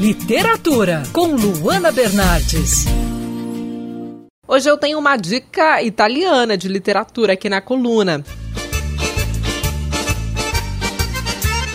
Literatura com Luana Bernardes. Hoje eu tenho uma dica italiana de literatura aqui na coluna.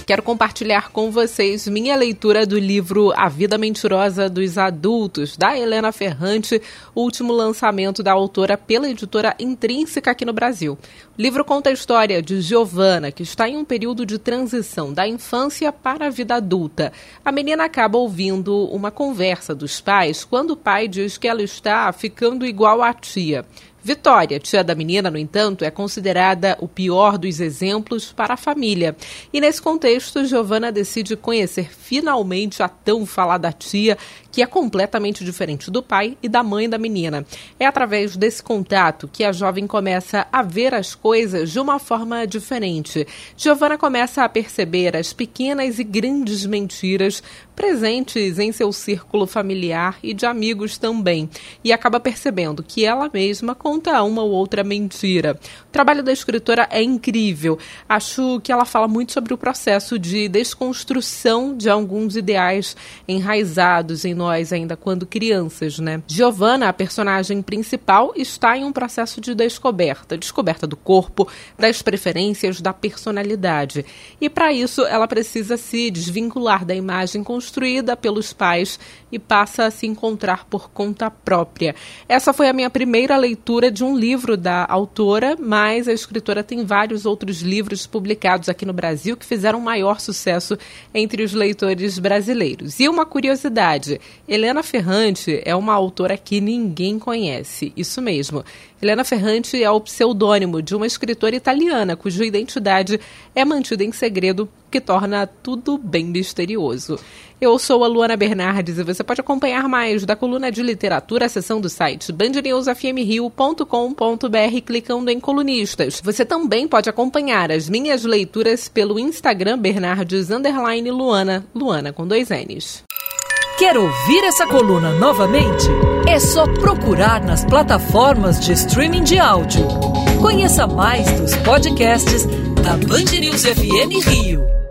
Quero compartilhar com vocês minha leitura do livro A Vida Mentirosa dos Adultos, da Helena Ferrante, último lançamento da autora pela editora Intrínseca aqui no Brasil. O livro conta a história de Giovanna, que está em um período de transição da infância para a vida adulta. A menina acaba ouvindo uma conversa dos pais quando o pai diz que ela está ficando igual à tia. Vitória, tia da menina, no entanto, é considerada o pior dos exemplos para a família. E nesse contexto, Giovanna decide conhecer finalmente a tão falada tia, que é completamente diferente do pai e da mãe da menina. É através desse contato que a jovem começa a ver as coisas de uma forma diferente. Giovanna começa a perceber as pequenas e grandes mentiras presentes em seu círculo familiar e de amigos também, e acaba percebendo que ela mesma conta uma ou outra mentira. O trabalho da escritora é incrível. Acho que ela fala muito sobre o processo de desconstrução de alguns ideais enraizados em nós ainda quando crianças, né? Giovanna, a personagem principal, está em um processo de descoberta, descoberta do corpo, das preferências, da personalidade. E para isso ela precisa se desvincular da imagem construída pelos pais e passa a se encontrar por conta própria. Essa foi a minha primeira leitura de um livro da autora, mas a escritora tem vários outros livros publicados aqui no Brasil que fizeram maior sucesso entre os leitores brasileiros. E uma curiosidade: Helena Ferrante é uma autora que ninguém conhece. Isso mesmo. Helena Ferrante é o pseudônimo de uma escritora italiana cuja identidade é mantida em segredo, que torna tudo bem misterioso. Eu sou a Luana Bernardes e você pode acompanhar mais da coluna de literatura, a seção do site bandnewsfmrio.com.br clicando em colunistas. Você também pode acompanhar as minhas leituras pelo Instagram Bernardes Luana, Luana com dois N's. Quer ouvir essa coluna novamente? É só procurar nas plataformas de streaming de áudio. Conheça mais dos podcasts da Band News FM Rio.